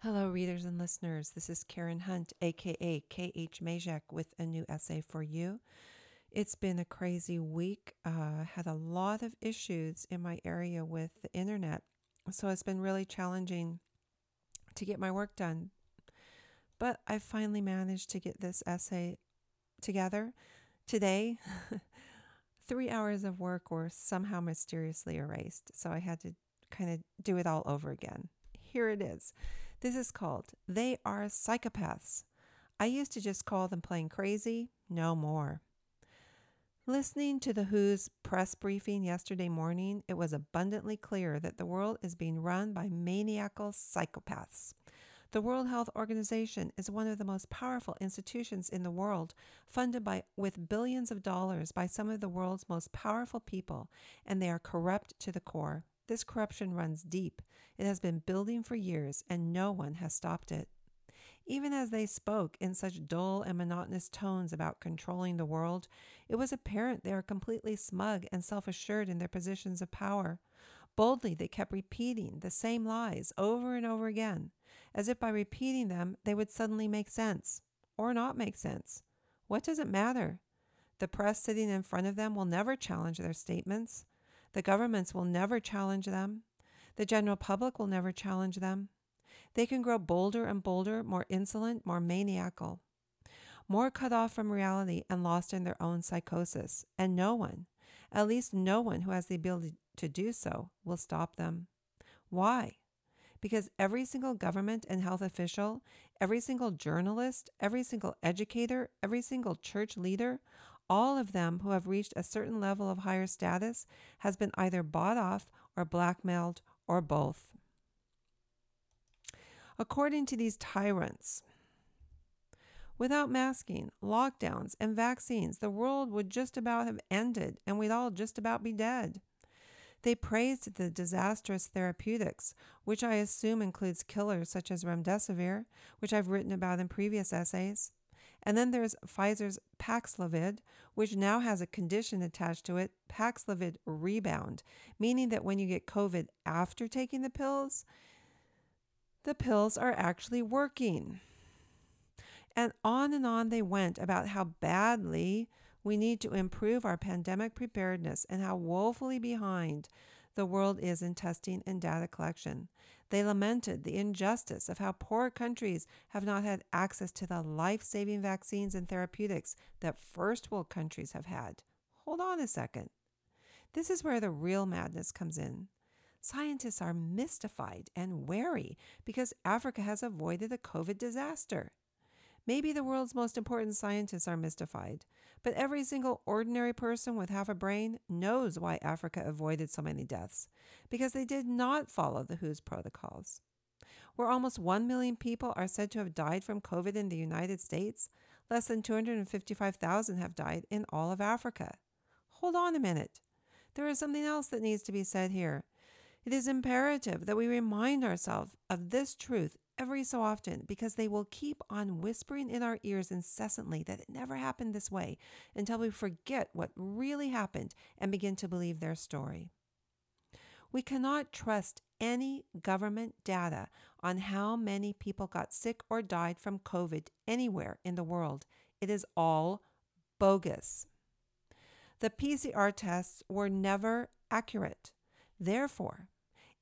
Hello, readers and listeners. This is Karen Hunt, aka KH Mezek, with a new essay for you. It's been a crazy week. Uh, had a lot of issues in my area with the internet, so it's been really challenging to get my work done. But I finally managed to get this essay together today. Three hours of work were somehow mysteriously erased, so I had to kind of do it all over again. Here it is. This is called They Are Psychopaths. I used to just call them plain crazy, no more. Listening to The WHO's press briefing yesterday morning, it was abundantly clear that the world is being run by maniacal psychopaths. The World Health Organization is one of the most powerful institutions in the world, funded by with billions of dollars by some of the world's most powerful people, and they are corrupt to the core. This corruption runs deep. It has been building for years, and no one has stopped it. Even as they spoke in such dull and monotonous tones about controlling the world, it was apparent they are completely smug and self assured in their positions of power. Boldly, they kept repeating the same lies over and over again, as if by repeating them they would suddenly make sense or not make sense. What does it matter? The press sitting in front of them will never challenge their statements. The governments will never challenge them. The general public will never challenge them. They can grow bolder and bolder, more insolent, more maniacal, more cut off from reality and lost in their own psychosis. And no one, at least no one who has the ability to do so, will stop them. Why? Because every single government and health official, every single journalist, every single educator, every single church leader, all of them who have reached a certain level of higher status has been either bought off or blackmailed or both. According to these tyrants, without masking, lockdowns, and vaccines, the world would just about have ended and we'd all just about be dead. They praised the disastrous therapeutics, which I assume includes killers such as remdesivir, which I've written about in previous essays. And then there's Pfizer's Paxlovid, which now has a condition attached to it, Paxlovid rebound, meaning that when you get COVID after taking the pills, the pills are actually working. And on and on they went about how badly we need to improve our pandemic preparedness and how woefully behind the world is in testing and data collection. They lamented the injustice of how poor countries have not had access to the life saving vaccines and therapeutics that first world countries have had. Hold on a second. This is where the real madness comes in. Scientists are mystified and wary because Africa has avoided a COVID disaster. Maybe the world's most important scientists are mystified, but every single ordinary person with half a brain knows why Africa avoided so many deaths, because they did not follow the WHO's protocols. Where almost 1 million people are said to have died from COVID in the United States, less than 255,000 have died in all of Africa. Hold on a minute. There is something else that needs to be said here. It is imperative that we remind ourselves of this truth every so often because they will keep on whispering in our ears incessantly that it never happened this way until we forget what really happened and begin to believe their story. We cannot trust any government data on how many people got sick or died from COVID anywhere in the world. It is all bogus. The PCR tests were never accurate. Therefore,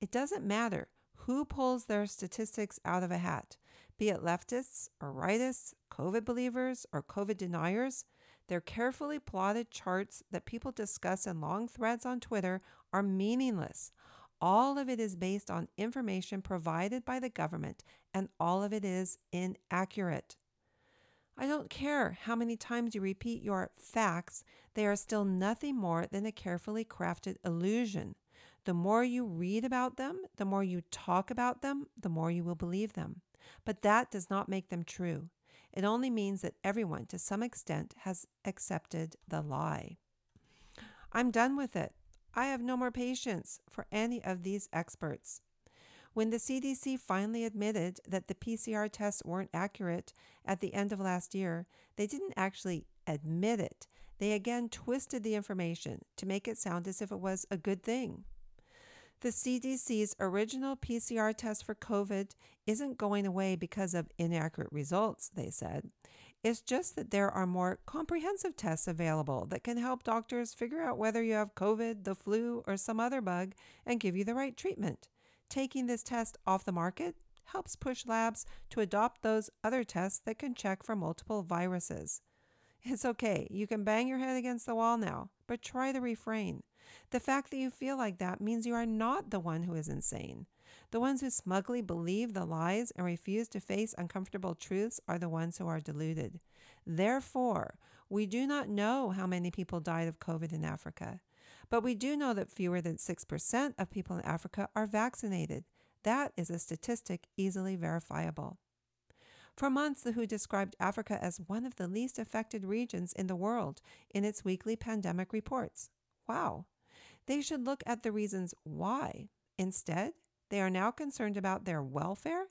it doesn't matter who pulls their statistics out of a hat, be it leftists or rightists, COVID believers or COVID deniers. Their carefully plotted charts that people discuss in long threads on Twitter are meaningless. All of it is based on information provided by the government, and all of it is inaccurate. I don't care how many times you repeat your facts, they are still nothing more than a carefully crafted illusion. The more you read about them, the more you talk about them, the more you will believe them. But that does not make them true. It only means that everyone, to some extent, has accepted the lie. I'm done with it. I have no more patience for any of these experts. When the CDC finally admitted that the PCR tests weren't accurate at the end of last year, they didn't actually admit it. They again twisted the information to make it sound as if it was a good thing. The CDC's original PCR test for COVID isn't going away because of inaccurate results, they said. It's just that there are more comprehensive tests available that can help doctors figure out whether you have COVID, the flu, or some other bug and give you the right treatment. Taking this test off the market helps push labs to adopt those other tests that can check for multiple viruses. It's okay, you can bang your head against the wall now, but try to refrain. The fact that you feel like that means you are not the one who is insane. The ones who smugly believe the lies and refuse to face uncomfortable truths are the ones who are deluded. Therefore, we do not know how many people died of COVID in Africa, but we do know that fewer than 6% of people in Africa are vaccinated. That is a statistic easily verifiable. For months, the WHO described Africa as one of the least affected regions in the world in its weekly pandemic reports. Wow. They should look at the reasons why. Instead, they are now concerned about their welfare?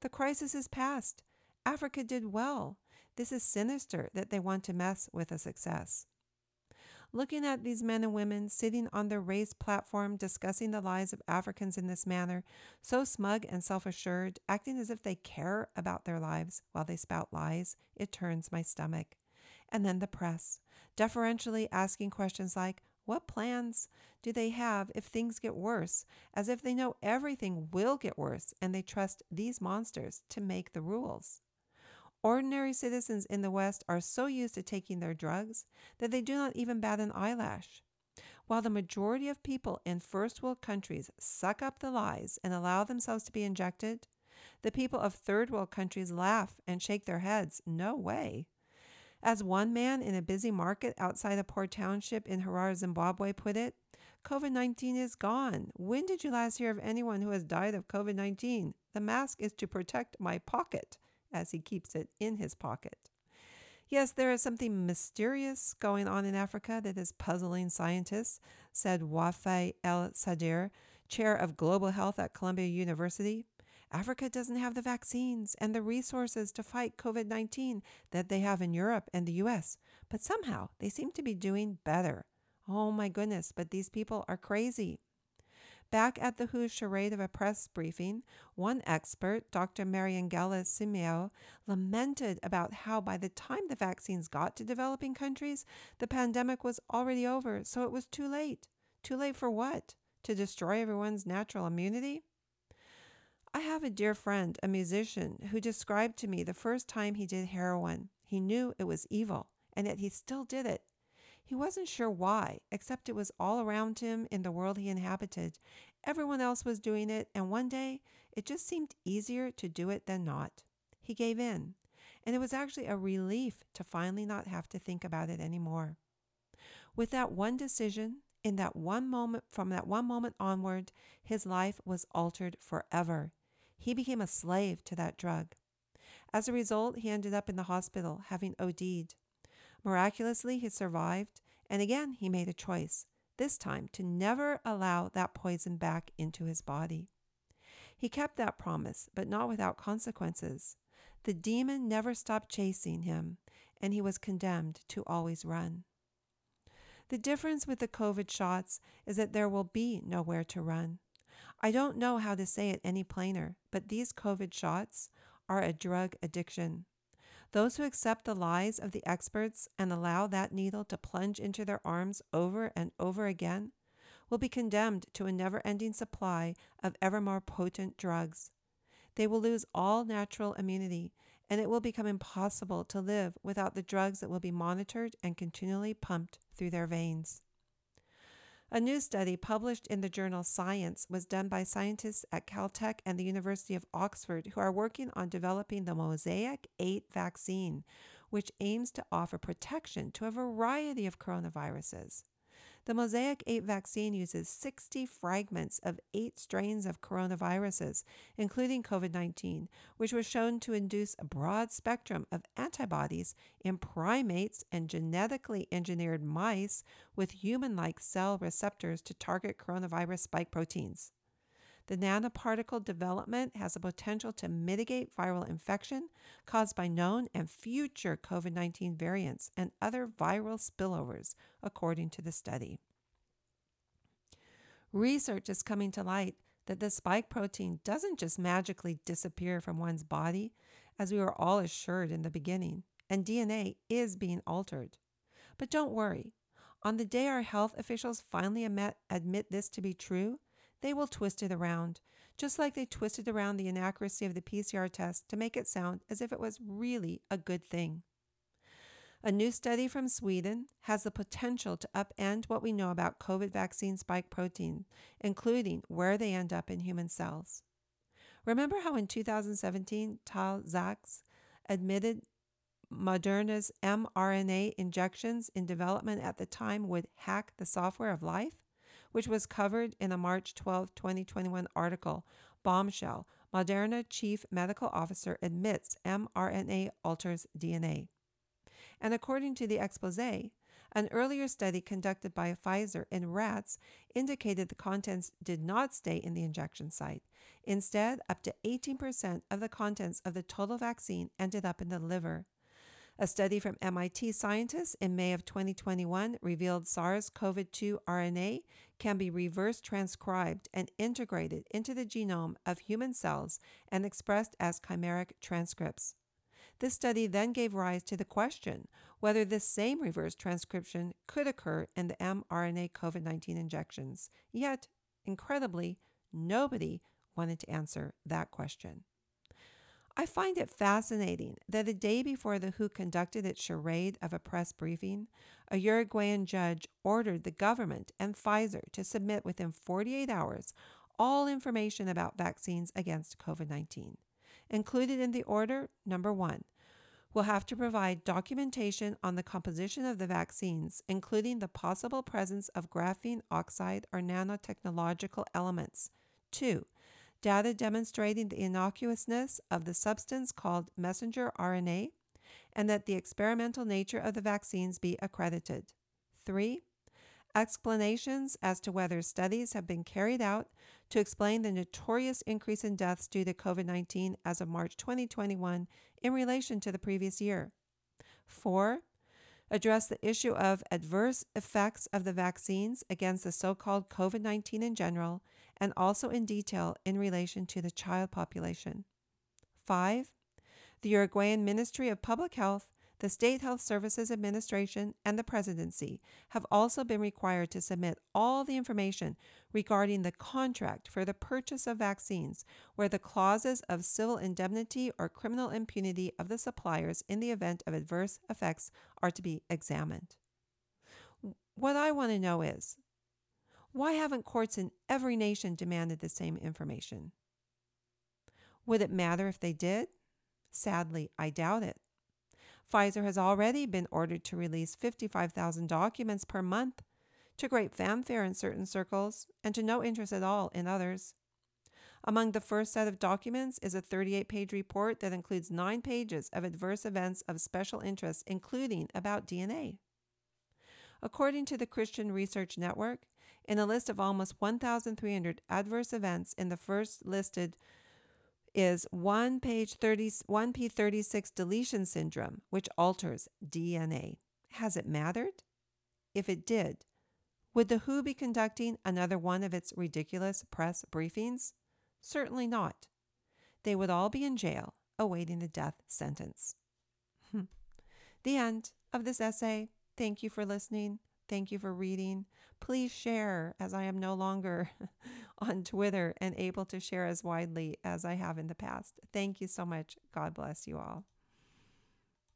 The crisis is past. Africa did well. This is sinister that they want to mess with a success. Looking at these men and women sitting on their raised platform discussing the lives of Africans in this manner, so smug and self assured, acting as if they care about their lives while they spout lies, it turns my stomach. And then the press, deferentially asking questions like, what plans do they have if things get worse, as if they know everything will get worse and they trust these monsters to make the rules? Ordinary citizens in the West are so used to taking their drugs that they do not even bat an eyelash. While the majority of people in first world countries suck up the lies and allow themselves to be injected, the people of third world countries laugh and shake their heads. No way. As one man in a busy market outside a poor township in Harare, Zimbabwe put it, COVID 19 is gone. When did you last hear of anyone who has died of COVID 19? The mask is to protect my pocket, as he keeps it in his pocket. Yes, there is something mysterious going on in Africa that is puzzling scientists, said Wafaa El-Sadr, chair of global health at Columbia University. Africa doesn't have the vaccines and the resources to fight COVID 19 that they have in Europe and the US, but somehow they seem to be doing better. Oh my goodness, but these people are crazy. Back at the WHO charade of a press briefing, one expert, Dr. Mariangela Simao, lamented about how by the time the vaccines got to developing countries, the pandemic was already over, so it was too late. Too late for what? To destroy everyone's natural immunity? I have a dear friend, a musician, who described to me the first time he did heroin. He knew it was evil, and yet he still did it. He wasn't sure why, except it was all around him in the world he inhabited. Everyone else was doing it, and one day it just seemed easier to do it than not. He gave in, and it was actually a relief to finally not have to think about it anymore. With that one decision, in that one moment, from that one moment onward, his life was altered forever. He became a slave to that drug. As a result, he ended up in the hospital having OD'd. Miraculously, he survived, and again he made a choice, this time to never allow that poison back into his body. He kept that promise, but not without consequences. The demon never stopped chasing him, and he was condemned to always run. The difference with the COVID shots is that there will be nowhere to run. I don't know how to say it any plainer, but these COVID shots are a drug addiction. Those who accept the lies of the experts and allow that needle to plunge into their arms over and over again will be condemned to a never ending supply of ever more potent drugs. They will lose all natural immunity, and it will become impossible to live without the drugs that will be monitored and continually pumped through their veins. A new study published in the journal Science was done by scientists at Caltech and the University of Oxford who are working on developing the Mosaic 8 vaccine, which aims to offer protection to a variety of coronaviruses. The Mosaic 8 vaccine uses 60 fragments of eight strains of coronaviruses, including COVID 19, which was shown to induce a broad spectrum of antibodies in primates and genetically engineered mice with human like cell receptors to target coronavirus spike proteins. The nanoparticle development has the potential to mitigate viral infection caused by known and future COVID 19 variants and other viral spillovers, according to the study. Research is coming to light that the spike protein doesn't just magically disappear from one's body, as we were all assured in the beginning, and DNA is being altered. But don't worry. On the day our health officials finally admit, admit this to be true, they will twist it around, just like they twisted around the inaccuracy of the PCR test to make it sound as if it was really a good thing. A new study from Sweden has the potential to upend what we know about COVID vaccine spike protein, including where they end up in human cells. Remember how in 2017, Tal Zaks admitted Moderna's mRNA injections in development at the time would hack the software of life? Which was covered in a March 12, 2021 article, Bombshell Moderna Chief Medical Officer admits mRNA alters DNA. And according to the expose, an earlier study conducted by Pfizer in rats indicated the contents did not stay in the injection site. Instead, up to 18% of the contents of the total vaccine ended up in the liver. A study from MIT scientists in May of 2021 revealed SARS CoV 2 RNA can be reverse transcribed and integrated into the genome of human cells and expressed as chimeric transcripts. This study then gave rise to the question whether this same reverse transcription could occur in the mRNA COVID 19 injections. Yet, incredibly, nobody wanted to answer that question. I find it fascinating that the day before the WHO conducted its charade of a press briefing, a Uruguayan judge ordered the government and Pfizer to submit within 48 hours all information about vaccines against COVID 19. Included in the order, number one, will have to provide documentation on the composition of the vaccines, including the possible presence of graphene oxide or nanotechnological elements. Two, data demonstrating the innocuousness of the substance called messenger RNA and that the experimental nature of the vaccines be accredited. Three, explanations as to whether studies have been carried out to explain the notorious increase in deaths due to COVID 19 as of March 2021 in relation to the previous year. Four, address the issue of adverse effects of the vaccines against the so called COVID 19 in general and also in detail in relation to the child population. Five, the Uruguayan Ministry of Public Health the State Health Services Administration and the Presidency have also been required to submit all the information regarding the contract for the purchase of vaccines, where the clauses of civil indemnity or criminal impunity of the suppliers in the event of adverse effects are to be examined. What I want to know is why haven't courts in every nation demanded the same information? Would it matter if they did? Sadly, I doubt it. Pfizer has already been ordered to release 55,000 documents per month, to great fanfare in certain circles and to no interest at all in others. Among the first set of documents is a 38 page report that includes nine pages of adverse events of special interest, including about DNA. According to the Christian Research Network, in a list of almost 1,300 adverse events in the first listed is one page 30, 1p36 deletion syndrome, which alters DNA. Has it mattered? If it did, would the WHO be conducting another one of its ridiculous press briefings? Certainly not. They would all be in jail awaiting the death sentence. Hmm. the end of this essay. Thank you for listening. Thank you for reading. Please share as I am no longer on Twitter and able to share as widely as I have in the past. Thank you so much. God bless you all.